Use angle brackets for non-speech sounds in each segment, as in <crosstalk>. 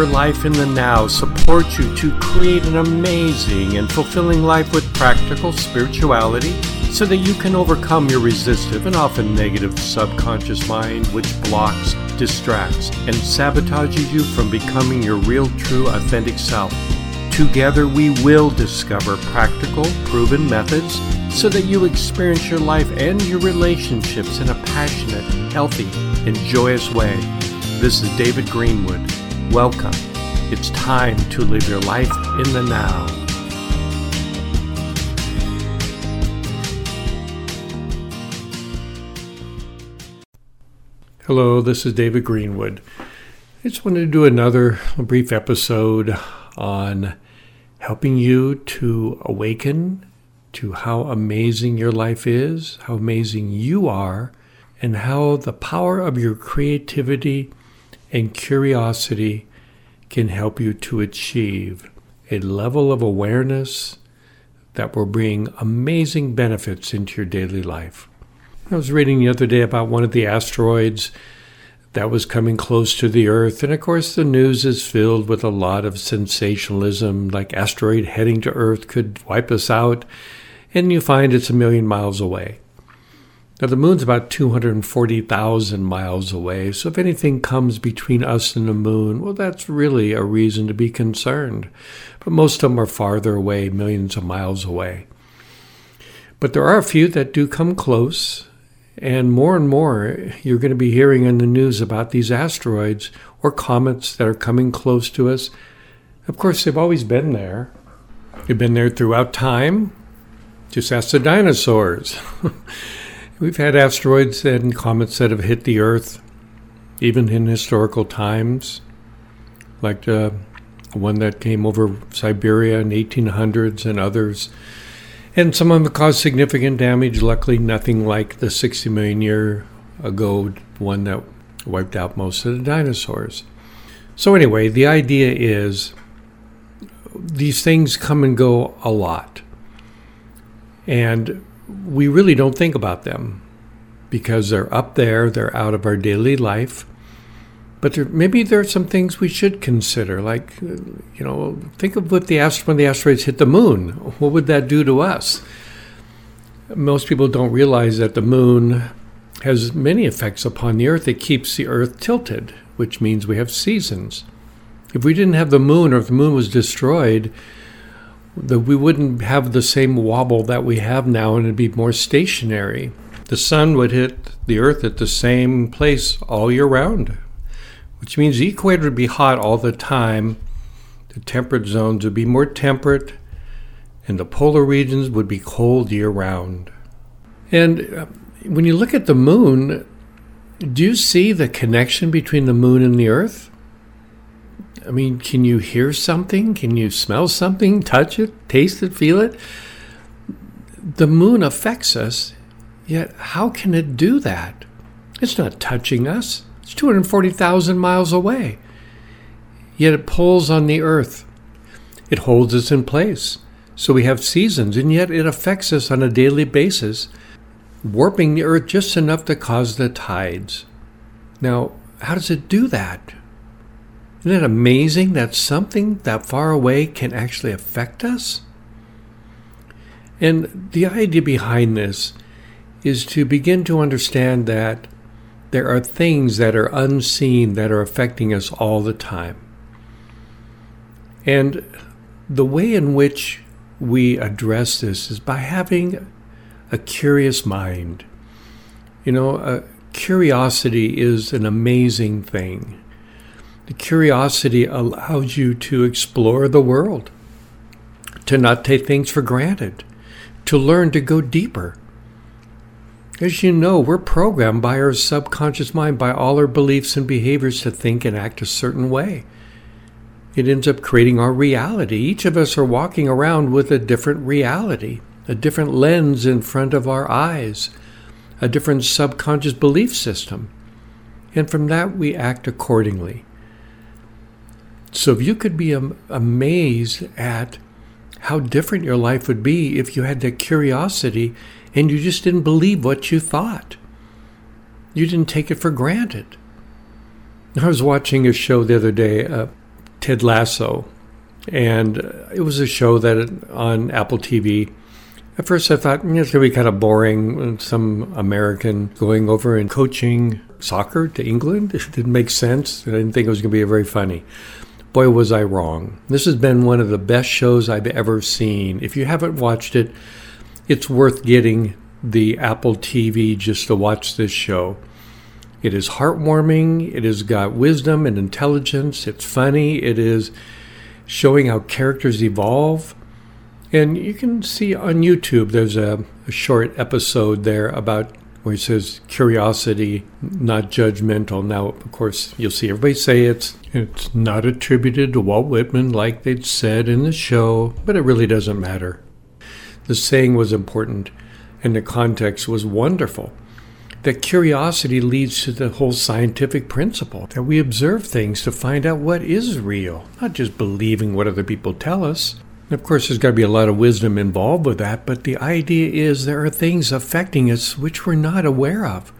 Your Life in the Now supports you to create an amazing and fulfilling life with practical spirituality so that you can overcome your resistive and often negative subconscious mind which blocks, distracts, and sabotages you from becoming your real, true, authentic self. Together, we will discover practical, proven methods so that you experience your life and your relationships in a passionate, healthy, and joyous way. This is David Greenwood. Welcome. It's time to live your life in the now. Hello, this is David Greenwood. I just wanted to do another brief episode on helping you to awaken to how amazing your life is, how amazing you are, and how the power of your creativity and curiosity can help you to achieve a level of awareness that will bring amazing benefits into your daily life. I was reading the other day about one of the asteroids that was coming close to the Earth, and of course, the news is filled with a lot of sensationalism, like asteroid heading to Earth could wipe us out, and you find it's a million miles away. Now, the moon's about 240,000 miles away, so if anything comes between us and the moon, well, that's really a reason to be concerned. But most of them are farther away, millions of miles away. But there are a few that do come close, and more and more you're going to be hearing in the news about these asteroids or comets that are coming close to us. Of course, they've always been there. They've been there throughout time. Just ask the dinosaurs. <laughs> We've had asteroids and comets that have hit the Earth, even in historical times, like the one that came over Siberia in 1800s and others. And some of them caused significant damage. Luckily, nothing like the 60 million year ago one that wiped out most of the dinosaurs. So, anyway, the idea is these things come and go a lot. And we really don't think about them because they're up there, they're out of our daily life. But there, maybe there are some things we should consider, like, uh, you know, think of what the ast- when the asteroids hit the moon. What would that do to us? Most people don't realize that the moon has many effects upon the Earth. It keeps the Earth tilted, which means we have seasons. If we didn't have the moon, or if the moon was destroyed, that we wouldn't have the same wobble that we have now and it'd be more stationary. The sun would hit the earth at the same place all year round, which means the equator would be hot all the time. The temperate zones would be more temperate, and the polar regions would be cold year round. And uh, when you look at the moon, do you see the connection between the moon and the earth? I mean, can you hear something? Can you smell something, touch it, taste it, feel it? The moon affects us, yet how can it do that? It's not touching us. It's 240,000 miles away. Yet it pulls on the earth. It holds us in place. So we have seasons, and yet it affects us on a daily basis, warping the earth just enough to cause the tides. Now, how does it do that? Isn't it amazing that something that far away can actually affect us? And the idea behind this is to begin to understand that there are things that are unseen that are affecting us all the time. And the way in which we address this is by having a curious mind. You know, uh, curiosity is an amazing thing. The curiosity allows you to explore the world, to not take things for granted, to learn to go deeper. As you know, we're programmed by our subconscious mind, by all our beliefs and behaviors to think and act a certain way. It ends up creating our reality. Each of us are walking around with a different reality, a different lens in front of our eyes, a different subconscious belief system. And from that, we act accordingly. So if you could be am- amazed at how different your life would be if you had that curiosity and you just didn't believe what you thought. You didn't take it for granted. I was watching a show the other day, uh, Ted Lasso. And it was a show that on Apple TV. At first, I thought mm, it's going to be kind of boring. Some American going over and coaching soccer to England. It didn't make sense. I didn't think it was going to be very funny. Boy, was I wrong. This has been one of the best shows I've ever seen. If you haven't watched it, it's worth getting the Apple TV just to watch this show. It is heartwarming. It has got wisdom and intelligence. It's funny. It is showing how characters evolve. And you can see on YouTube, there's a, a short episode there about where he says curiosity, not judgmental. Now, of course, you'll see everybody say it's it's not attributed to Walt Whitman like they'd said in the show, but it really doesn't matter. The saying was important, and the context was wonderful. That curiosity leads to the whole scientific principle that we observe things to find out what is real, not just believing what other people tell us. Of course, there's got to be a lot of wisdom involved with that, but the idea is there are things affecting us which we're not aware of.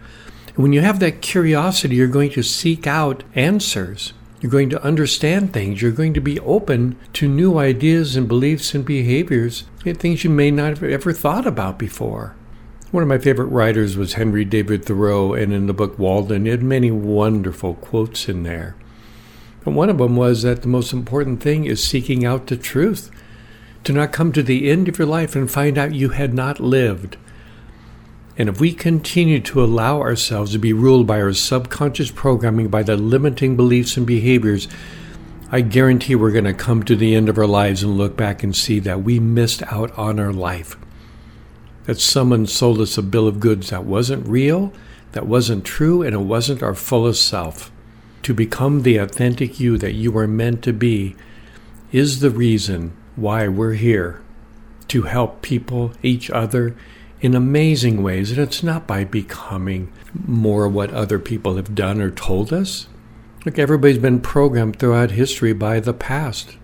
And when you have that curiosity, you're going to seek out answers. You're going to understand things. You're going to be open to new ideas and beliefs and behaviors, and things you may not have ever thought about before. One of my favorite writers was Henry David Thoreau, and in the book Walden, he had many wonderful quotes in there. And one of them was that the most important thing is seeking out the truth to not come to the end of your life and find out you had not lived. And if we continue to allow ourselves to be ruled by our subconscious programming, by the limiting beliefs and behaviors, I guarantee we're going to come to the end of our lives and look back and see that we missed out on our life. That someone sold us a bill of goods that wasn't real, that wasn't true, and it wasn't our fullest self. To become the authentic you that you are meant to be is the reason why we're here to help people, each other, in amazing ways. And it's not by becoming more what other people have done or told us. Look, everybody's been programmed throughout history by the past,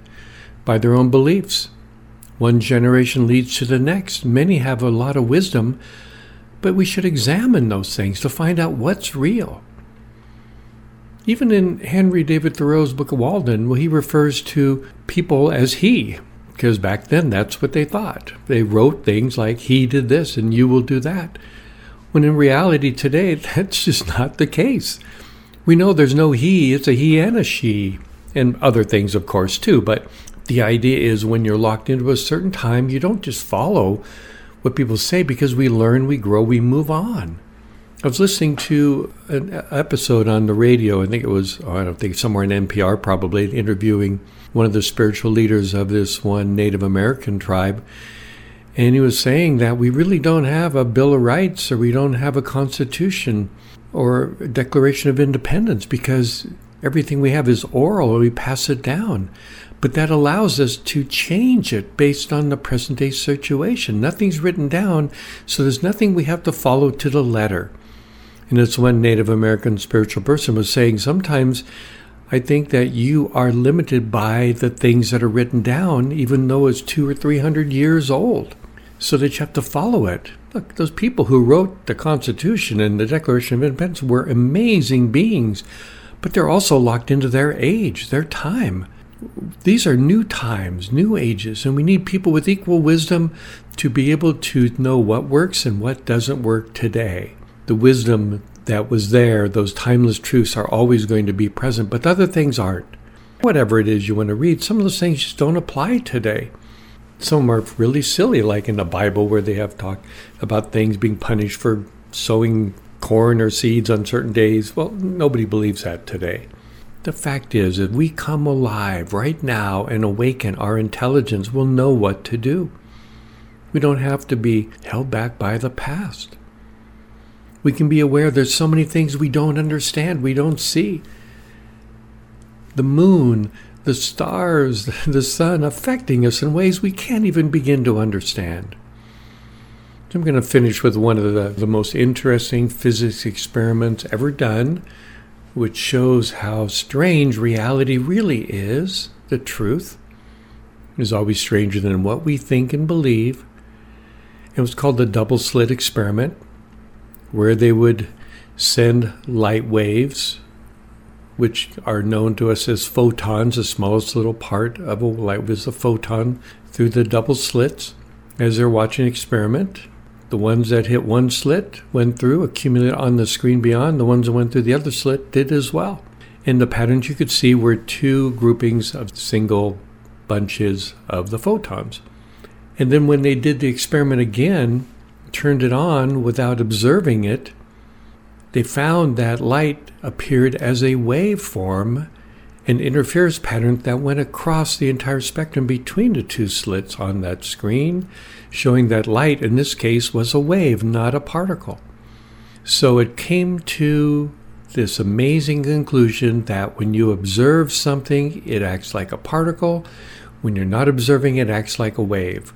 by their own beliefs. One generation leads to the next. Many have a lot of wisdom, but we should examine those things to find out what's real. Even in Henry David Thoreau's Book of Walden, well, he refers to people as he, because back then that's what they thought. They wrote things like, he did this and you will do that. When in reality today, <laughs> that's just not the case. We know there's no he, it's a he and a she, and other things, of course, too. But the idea is when you're locked into a certain time, you don't just follow what people say because we learn, we grow, we move on. I was listening to an episode on the radio. I think it was, oh, I don't think somewhere in NPR probably, interviewing one of the spiritual leaders of this one Native American tribe. And he was saying that we really don't have a Bill of Rights or we don't have a Constitution or Declaration of Independence because everything we have is oral and we pass it down. But that allows us to change it based on the present day situation. Nothing's written down, so there's nothing we have to follow to the letter. And it's one Native American spiritual person was saying sometimes I think that you are limited by the things that are written down, even though it's two or three hundred years old, so that you have to follow it. Look, those people who wrote the Constitution and the Declaration of Independence were amazing beings, but they're also locked into their age, their time. These are new times, new ages, and we need people with equal wisdom to be able to know what works and what doesn't work today the wisdom that was there, those timeless truths are always going to be present, but other things aren't. Whatever it is you want to read, some of those things just don't apply today. Some are really silly, like in the Bible, where they have talk about things being punished for sowing corn or seeds on certain days. Well, nobody believes that today. The fact is, if we come alive right now and awaken our intelligence, we'll know what to do. We don't have to be held back by the past. We can be aware there's so many things we don't understand, we don't see. The moon, the stars, <laughs> the sun affecting us in ways we can't even begin to understand. I'm going to finish with one of the, the most interesting physics experiments ever done, which shows how strange reality really is. The truth is always stranger than what we think and believe. It was called the double slit experiment where they would send light waves which are known to us as photons, the smallest little part of a light was a photon through the double slits as they're watching experiment. The ones that hit one slit went through, accumulated on the screen beyond. The ones that went through the other slit did as well. And the patterns you could see were two groupings of single bunches of the photons. And then when they did the experiment again, turned it on without observing it, they found that light appeared as a waveform, an interference pattern that went across the entire spectrum between the two slits on that screen, showing that light in this case was a wave, not a particle. So it came to this amazing conclusion that when you observe something, it acts like a particle. When you're not observing it, acts like a wave.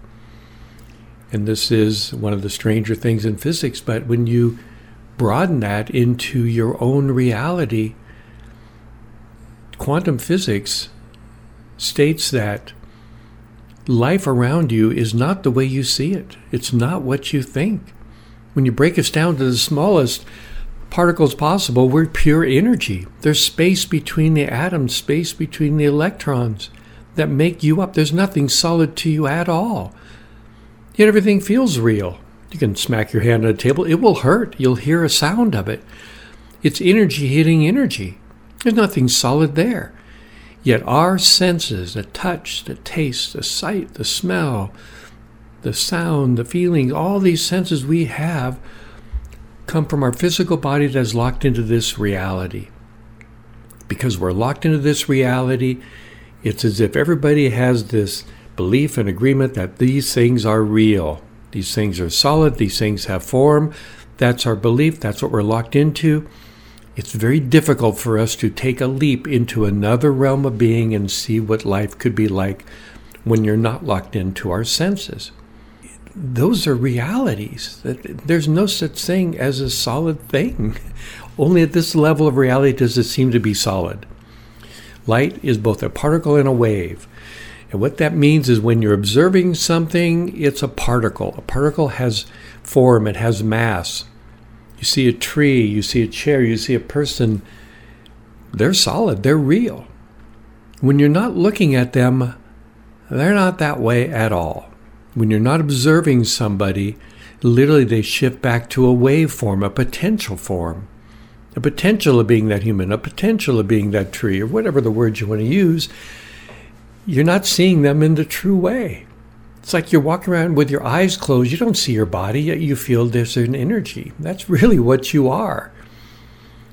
And this is one of the stranger things in physics, but when you broaden that into your own reality, quantum physics states that life around you is not the way you see it. It's not what you think. When you break us down to the smallest particles possible, we're pure energy. There's space between the atoms, space between the electrons that make you up. There's nothing solid to you at all. Yet everything feels real. You can smack your hand on a table, it will hurt. You'll hear a sound of it. It's energy hitting energy. There's nothing solid there. Yet our senses, the touch, the taste, the sight, the smell, the sound, the feeling, all these senses we have come from our physical body that's locked into this reality. Because we're locked into this reality, it's as if everybody has this belief and agreement that these things are real. These things are solid, these things have form. That's our belief, that's what we're locked into. It's very difficult for us to take a leap into another realm of being and see what life could be like when you're not locked into our senses. Those are realities. There's no such thing as a solid thing. <laughs> Only at this level of reality does it seem to be solid. Light is both a particle and a wave. And what that means is when you're observing something, it's a particle. A particle has form, it has mass. You see a tree, you see a chair, you see a person, they're solid, they're real. When you're not looking at them, they're not that way at all. When you're not observing somebody, literally they shift back to a wave form, a potential form. A potential of being that human, a potential of being that tree, or whatever the word you want to use you're not seeing them in the true way. It's like you're walking around with your eyes closed. You don't see your body, yet you feel there's an energy. That's really what you are.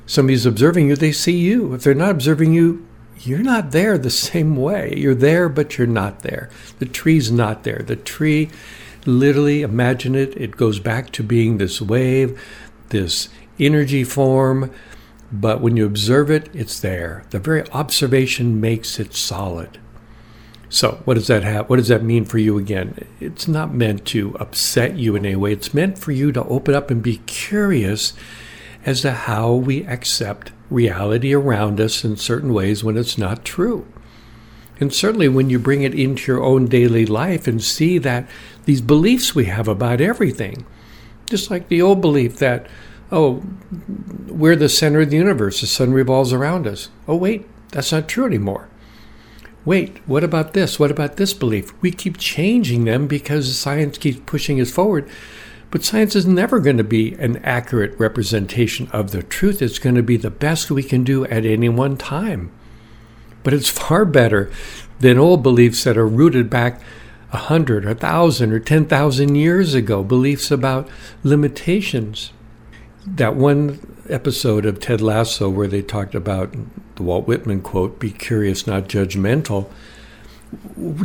Somebody's observing you, they see you. If they're not observing you, you're not there the same way. You're there, but you're not there. The tree's not there. The tree, literally, imagine it, it goes back to being this wave, this energy form. But when you observe it, it's there. The very observation makes it solid. So, what does that have? What does that mean for you again? It's not meant to upset you in any way. It's meant for you to open up and be curious as to how we accept reality around us in certain ways when it's not true. And certainly when you bring it into your own daily life and see that these beliefs we have about everything, just like the old belief that, oh, we're the center of the universe, the sun revolves around us. Oh, wait, that's not true anymore wait, what about this? What about this belief? We keep changing them because science keeps pushing us forward. But science is never going to be an accurate representation of the truth. It's going to be the best we can do at any one time. But it's far better than old beliefs that are rooted back a hundred, a thousand, or ten thousand years ago, beliefs about limitations. That one episode of Ted Lasso where they talked about the Walt Whitman quote, be curious, not judgmental.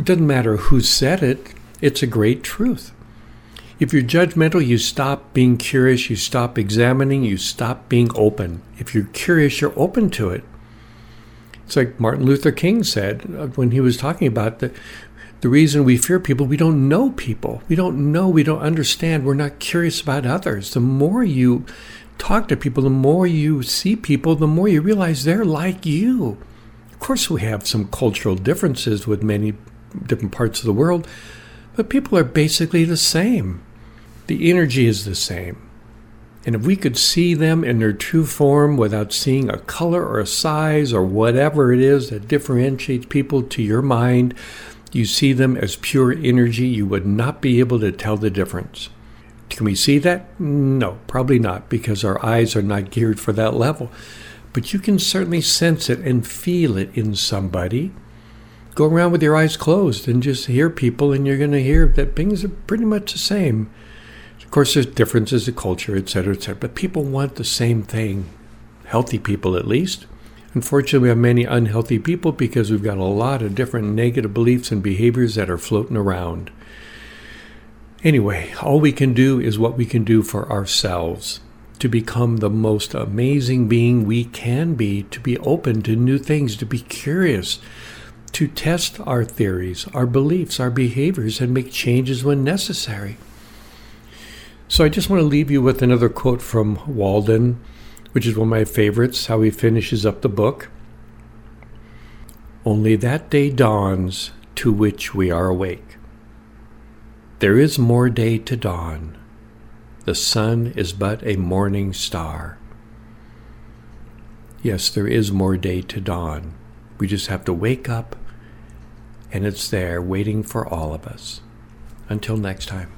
Doesn't matter who said it, it's a great truth. If you're judgmental, you stop being curious, you stop examining, you stop being open. If you're curious, you're open to it. It's like Martin Luther King said uh, when he was talking about the, the reason we fear people, we don't know people. We don't know, we don't understand, we're not curious about others. The more you talk to people, the more you see people, the more you realize they're like you. Of course, we have some cultural differences with many different parts of the world, but people are basically the same. The energy is the same. And if we could see them in their true form without seeing a color or a size or whatever it is that differentiates people to your mind, you see them as pure energy, you would not be able to tell the difference. Can we see that? No, probably not, because our eyes are not geared for that level. But you can certainly sense it and feel it in somebody. Go around with your eyes closed and just hear people, and you're going to hear that things are pretty much the same. Of course, there's differences in culture, et cetera, et cetera, but people want the same thing. Healthy people, at least. Unfortunately, we have many unhealthy people because we've got a lot of different negative beliefs and behaviors that are floating around. Anyway, all we can do is what we can do for ourselves to become the most amazing being we can be, to be open to new things, to be curious, to test our theories, our beliefs, our behaviors, and make changes when necessary. So I just want to leave you with another quote from Walden, which is one of my favorites, how he finishes up the book. Only that day dawns to which we are awake. There is more day to dawn. The sun is but a morning star. Yes, there is more day to dawn. We just have to wake up, and it's there waiting for all of us. Until next time.